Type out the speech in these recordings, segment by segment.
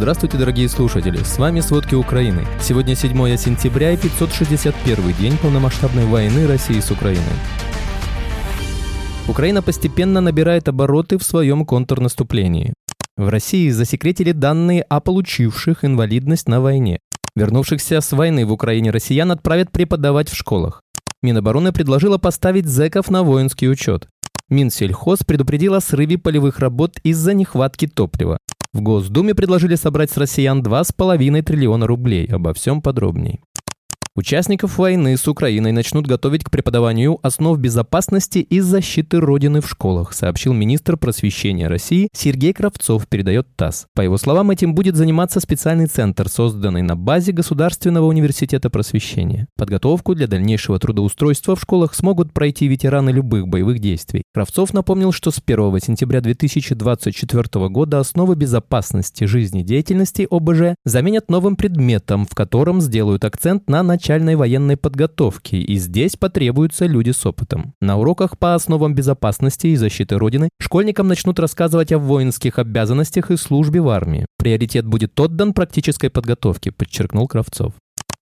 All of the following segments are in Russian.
Здравствуйте, дорогие слушатели! С вами «Сводки Украины». Сегодня 7 сентября и 561 день полномасштабной войны России с Украиной. Украина постепенно набирает обороты в своем контрнаступлении. В России засекретили данные о получивших инвалидность на войне. Вернувшихся с войны в Украине россиян отправят преподавать в школах. Минобороны предложила поставить зэков на воинский учет. Минсельхоз предупредил о срыве полевых работ из-за нехватки топлива. В Госдуме предложили собрать с россиян 2,5 триллиона рублей. Обо всем подробней. Участников войны с Украиной начнут готовить к преподаванию основ безопасности и защиты Родины в школах, сообщил министр просвещения России Сергей Кравцов, передает ТАСС. По его словам, этим будет заниматься специальный центр, созданный на базе Государственного университета просвещения. Подготовку для дальнейшего трудоустройства в школах смогут пройти ветераны любых боевых действий. Кравцов напомнил, что с 1 сентября 2024 года основы безопасности жизнедеятельности ОБЖ заменят новым предметом, в котором сделают акцент на начальной военной подготовки, и здесь потребуются люди с опытом. На уроках по основам безопасности и защиты Родины школьникам начнут рассказывать о воинских обязанностях и службе в армии. Приоритет будет отдан практической подготовке, подчеркнул Кравцов.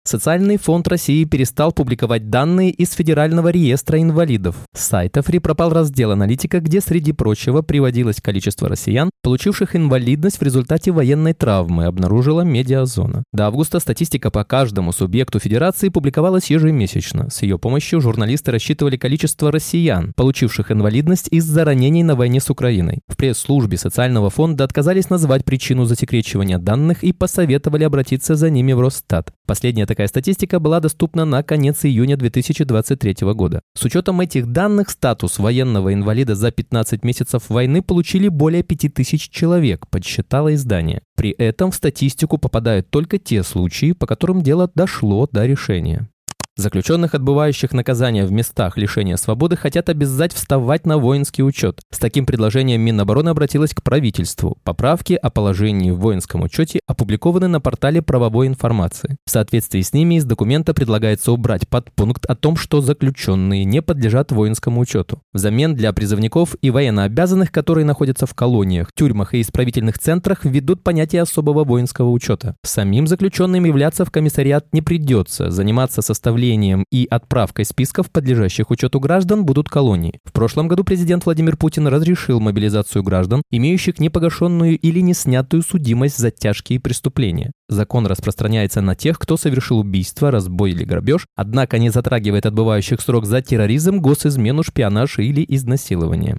Социальный фонд России перестал публиковать данные из Федерального реестра инвалидов. С сайта Фри пропал раздел аналитика, где, среди прочего, приводилось количество россиян, получивших инвалидность в результате военной травмы, обнаружила медиазона. До августа статистика по каждому субъекту Федерации публиковалась ежемесячно. С ее помощью журналисты рассчитывали количество россиян, получивших инвалидность из-за ранений на войне с Украиной. В пресс-службе социального фонда отказались назвать причину засекречивания данных и посоветовали обратиться за ними в Росстат. Последняя такая статистика была доступна на конец июня 2023 года. С учетом этих данных, статус военного инвалида за 15 месяцев войны получили более 5000 человек, подсчитало издание. При этом в статистику попадают только те случаи, по которым дело дошло до решения. Заключенных, отбывающих наказание в местах лишения свободы, хотят обязать вставать на воинский учет. С таким предложением Минобороны обратилась к правительству. Поправки о положении в воинском учете опубликованы на портале правовой информации. В соответствии с ними из документа предлагается убрать подпункт о том, что заключенные не подлежат воинскому учету. Взамен для призывников и военнообязанных, которые находятся в колониях, тюрьмах и исправительных центрах, введут понятие особого воинского учета. Самим заключенным являться в комиссариат не придется, заниматься составлением составлением и отправкой списков подлежащих учету граждан будут колонии. В прошлом году президент Владимир Путин разрешил мобилизацию граждан, имеющих непогашенную или не снятую судимость за тяжкие преступления. Закон распространяется на тех, кто совершил убийство, разбой или грабеж, однако не затрагивает отбывающих срок за терроризм, госизмену, шпионаж или изнасилование.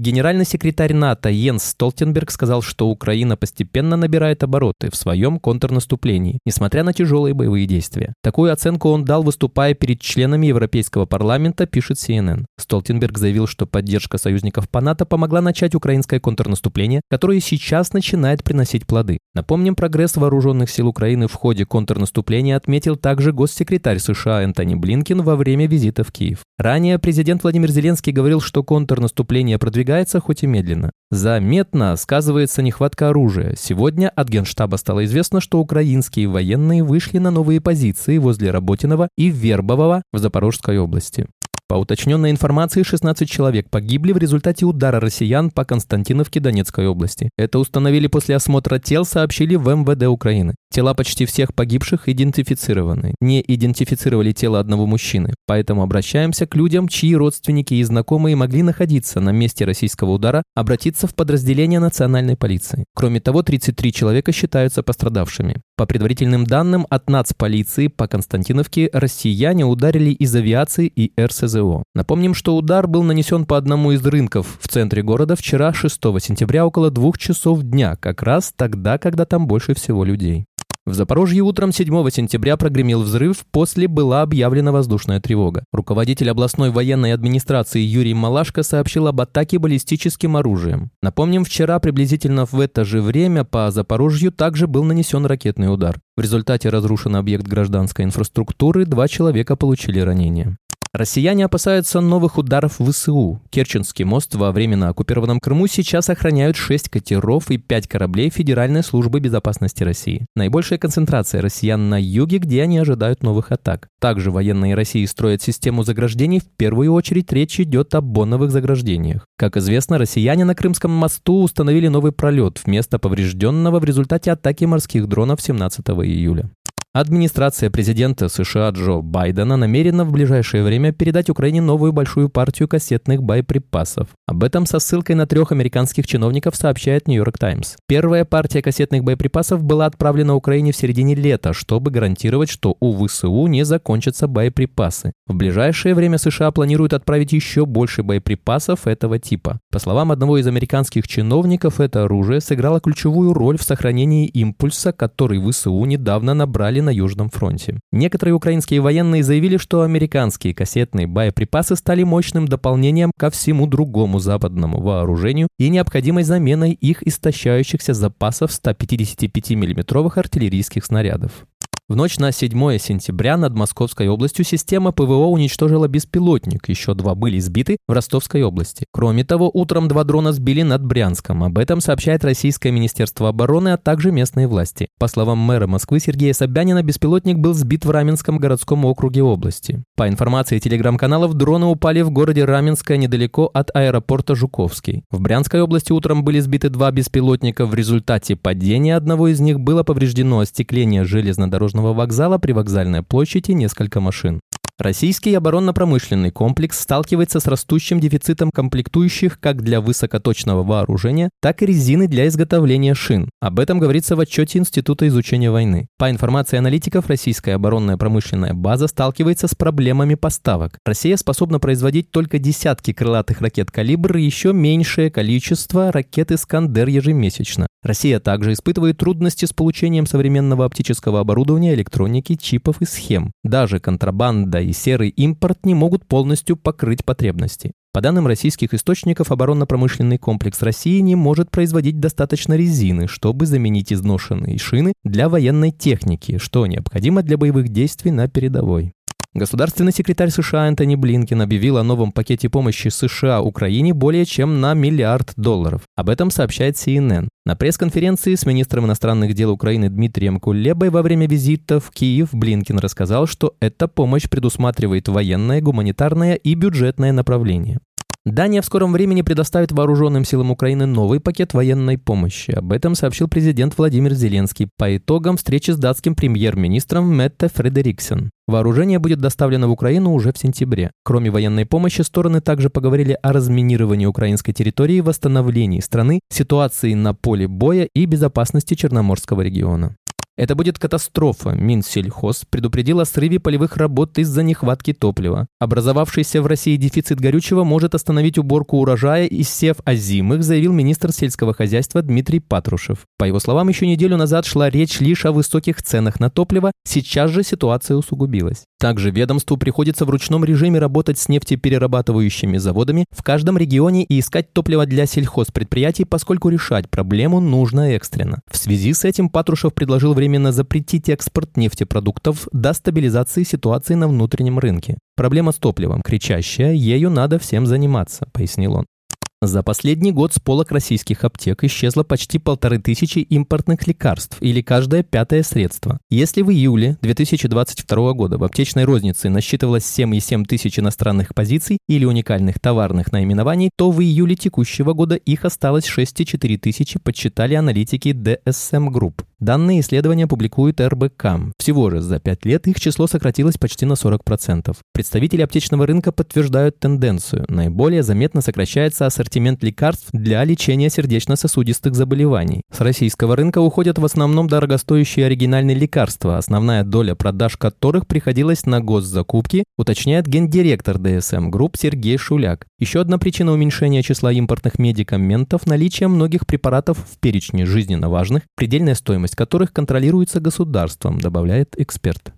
Генеральный секретарь НАТО Йенс Столтенберг сказал, что Украина постепенно набирает обороты в своем контрнаступлении, несмотря на тяжелые боевые действия. Такую оценку он дал, выступая перед членами Европейского парламента, пишет CNN. Столтенберг заявил, что поддержка союзников по НАТО помогла начать украинское контрнаступление, которое сейчас начинает приносить плоды. Напомним, прогресс вооруженных сил Украины в ходе контрнаступления отметил также госсекретарь США Энтони Блинкин во время визита в Киев. Ранее президент Владимир Зеленский говорил, что контрнаступление продвигается продвигается, хоть и медленно. Заметно сказывается нехватка оружия. Сегодня от Генштаба стало известно, что украинские военные вышли на новые позиции возле Работиного и Вербового в Запорожской области. По уточненной информации, 16 человек погибли в результате удара россиян по Константиновке Донецкой области. Это установили после осмотра тел, сообщили в МВД Украины. Тела почти всех погибших идентифицированы. Не идентифицировали тело одного мужчины. Поэтому обращаемся к людям, чьи родственники и знакомые могли находиться на месте российского удара, обратиться в подразделение национальной полиции. Кроме того, 33 человека считаются пострадавшими. По предварительным данным от нацполиции по Константиновке россияне ударили из авиации и РСЗО. Напомним, что удар был нанесен по одному из рынков в центре города вчера, 6 сентября, около двух часов дня, как раз тогда, когда там больше всего людей. В Запорожье утром 7 сентября прогремел взрыв, после была объявлена воздушная тревога. Руководитель областной военной администрации Юрий Малашко сообщил об атаке баллистическим оружием. Напомним, вчера приблизительно в это же время по Запорожью также был нанесен ракетный удар. В результате разрушен объект гражданской инфраструктуры, два человека получили ранения. Россияне опасаются новых ударов в ВСУ. Керченский мост во временно оккупированном Крыму сейчас охраняют 6 катеров и 5 кораблей Федеральной службы безопасности России. Наибольшая концентрация россиян на юге, где они ожидают новых атак. Также военные России строят систему заграждений. В первую очередь речь идет о боновых заграждениях. Как известно, россияне на Крымском мосту установили новый пролет вместо поврежденного в результате атаки морских дронов 17 июля. Администрация президента США Джо Байдена намерена в ближайшее время передать Украине новую большую партию кассетных боеприпасов. Об этом со ссылкой на трех американских чиновников сообщает Нью-Йорк Таймс. Первая партия кассетных боеприпасов была отправлена Украине в середине лета, чтобы гарантировать, что у ВСУ не закончатся боеприпасы. В ближайшее время США планируют отправить еще больше боеприпасов этого типа. По словам одного из американских чиновников, это оружие сыграло ключевую роль в сохранении импульса, который ВСУ недавно набрали на Южном фронте. Некоторые украинские военные заявили, что американские кассетные боеприпасы стали мощным дополнением ко всему другому западному вооружению и необходимой заменой их истощающихся запасов 155 миллиметровых артиллерийских снарядов. В ночь на 7 сентября над Московской областью система ПВО уничтожила беспилотник, еще два были сбиты в Ростовской области. Кроме того, утром два дрона сбили над Брянском. Об этом сообщает Российское Министерство обороны, а также местные власти. По словам мэра Москвы Сергея Собянина, беспилотник был сбит в Раменском городском округе области. По информации телеграм-каналов, дроны упали в городе Раменское недалеко от аэропорта Жуковский. В Брянской области утром были сбиты два беспилотника. В результате падения одного из них было повреждено остекление железнодорожного железнодорожного вокзала при вокзальной площади несколько машин. Российский оборонно-промышленный комплекс сталкивается с растущим дефицитом комплектующих как для высокоточного вооружения, так и резины для изготовления шин. Об этом говорится в отчете Института изучения войны. По информации аналитиков, российская оборонная промышленная база сталкивается с проблемами поставок. Россия способна производить только десятки крылатых ракет «Калибр» и еще меньшее количество ракет «Искандер» ежемесячно. Россия также испытывает трудности с получением современного оптического оборудования, электроники, чипов и схем. Даже контрабанда и серый импорт не могут полностью покрыть потребности. По данным российских источников, оборонно-промышленный комплекс России не может производить достаточно резины, чтобы заменить изношенные шины для военной техники, что необходимо для боевых действий на передовой. Государственный секретарь США Антони Блинкен объявил о новом пакете помощи США Украине более чем на миллиард долларов. Об этом сообщает CNN. На пресс-конференции с министром иностранных дел Украины Дмитрием Кулебой во время визита в Киев Блинкен рассказал, что эта помощь предусматривает военное, гуманитарное и бюджетное направление. Дания в скором времени предоставит вооруженным силам Украины новый пакет военной помощи. Об этом сообщил президент Владимир Зеленский по итогам встречи с датским премьер-министром Метте Фредериксен. Вооружение будет доставлено в Украину уже в сентябре. Кроме военной помощи, стороны также поговорили о разминировании украинской территории, восстановлении страны, ситуации на поле боя и безопасности Черноморского региона. Это будет катастрофа. Минсельхоз предупредил о срыве полевых работ из-за нехватки топлива. Образовавшийся в России дефицит горючего может остановить уборку урожая из сев озимых, заявил министр сельского хозяйства Дмитрий Патрушев. По его словам, еще неделю назад шла речь лишь о высоких ценах на топливо, сейчас же ситуация усугубилась. Также ведомству приходится в ручном режиме работать с нефтеперерабатывающими заводами в каждом регионе и искать топливо для сельхозпредприятий, поскольку решать проблему нужно экстренно. В связи с этим Патрушев предложил временно запретить экспорт нефтепродуктов до стабилизации ситуации на внутреннем рынке. Проблема с топливом кричащая, ею надо всем заниматься, пояснил он. За последний год с полок российских аптек исчезло почти полторы тысячи импортных лекарств или каждое пятое средство. Если в июле 2022 года в аптечной рознице насчитывалось 7,7 тысяч иностранных позиций или уникальных товарных наименований, то в июле текущего года их осталось 6,4 тысячи, подсчитали аналитики DSM Group. Данные исследования публикует РБК. Всего же за 5 лет их число сократилось почти на 40%. Представители аптечного рынка подтверждают тенденцию. Наиболее заметно сокращается ассортимент лекарств для лечения сердечно-сосудистых заболеваний. С российского рынка уходят в основном дорогостоящие оригинальные лекарства, основная доля продаж которых приходилась на госзакупки, уточняет гендиректор DSM Group Сергей Шуляк. Еще одна причина уменьшения числа импортных медикаментов – наличие многих препаратов в перечне жизненно важных, предельная стоимость которых контролируется государством, добавляет эксперт.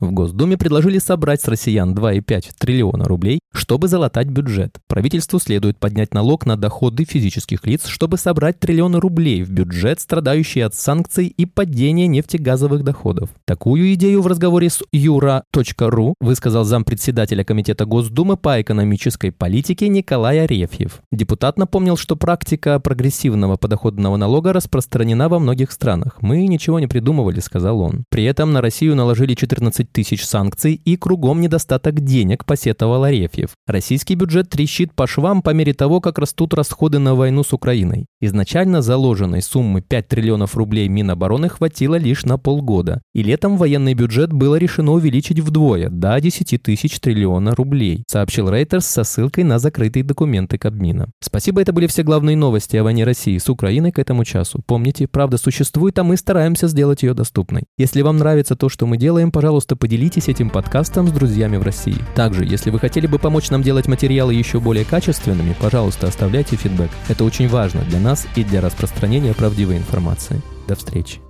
В Госдуме предложили собрать с россиян 2,5 триллиона рублей, чтобы залатать бюджет. Правительству следует поднять налог на доходы физических лиц, чтобы собрать триллионы рублей в бюджет, страдающий от санкций и падения нефтегазовых доходов. Такую идею в разговоре с юра.ру высказал зампредседателя Комитета Госдумы по экономической политике Николай Арефьев. Депутат напомнил, что практика прогрессивного подоходного налога распространена во многих странах. «Мы ничего не придумывали», — сказал он. При этом на Россию наложили 14 тысяч санкций и кругом недостаток денег, посетовал Арефьев. Российский бюджет трещит по швам по мере того, как растут расходы на войну с Украиной. Изначально заложенной суммы 5 триллионов рублей Минобороны хватило лишь на полгода. И летом военный бюджет было решено увеличить вдвое, до 10 тысяч триллиона рублей, сообщил Рейтерс со ссылкой на закрытые документы Кабмина. Спасибо, это были все главные новости о войне России с Украиной к этому часу. Помните, правда существует, а мы стараемся сделать ее доступной. Если вам нравится то, что мы делаем, пожалуйста, поделитесь этим подкастом с друзьями в России. Также, если вы хотели бы помочь нам делать материалы еще более качественными, пожалуйста, оставляйте фидбэк. Это очень важно для нас и для распространения правдивой информации. До встречи.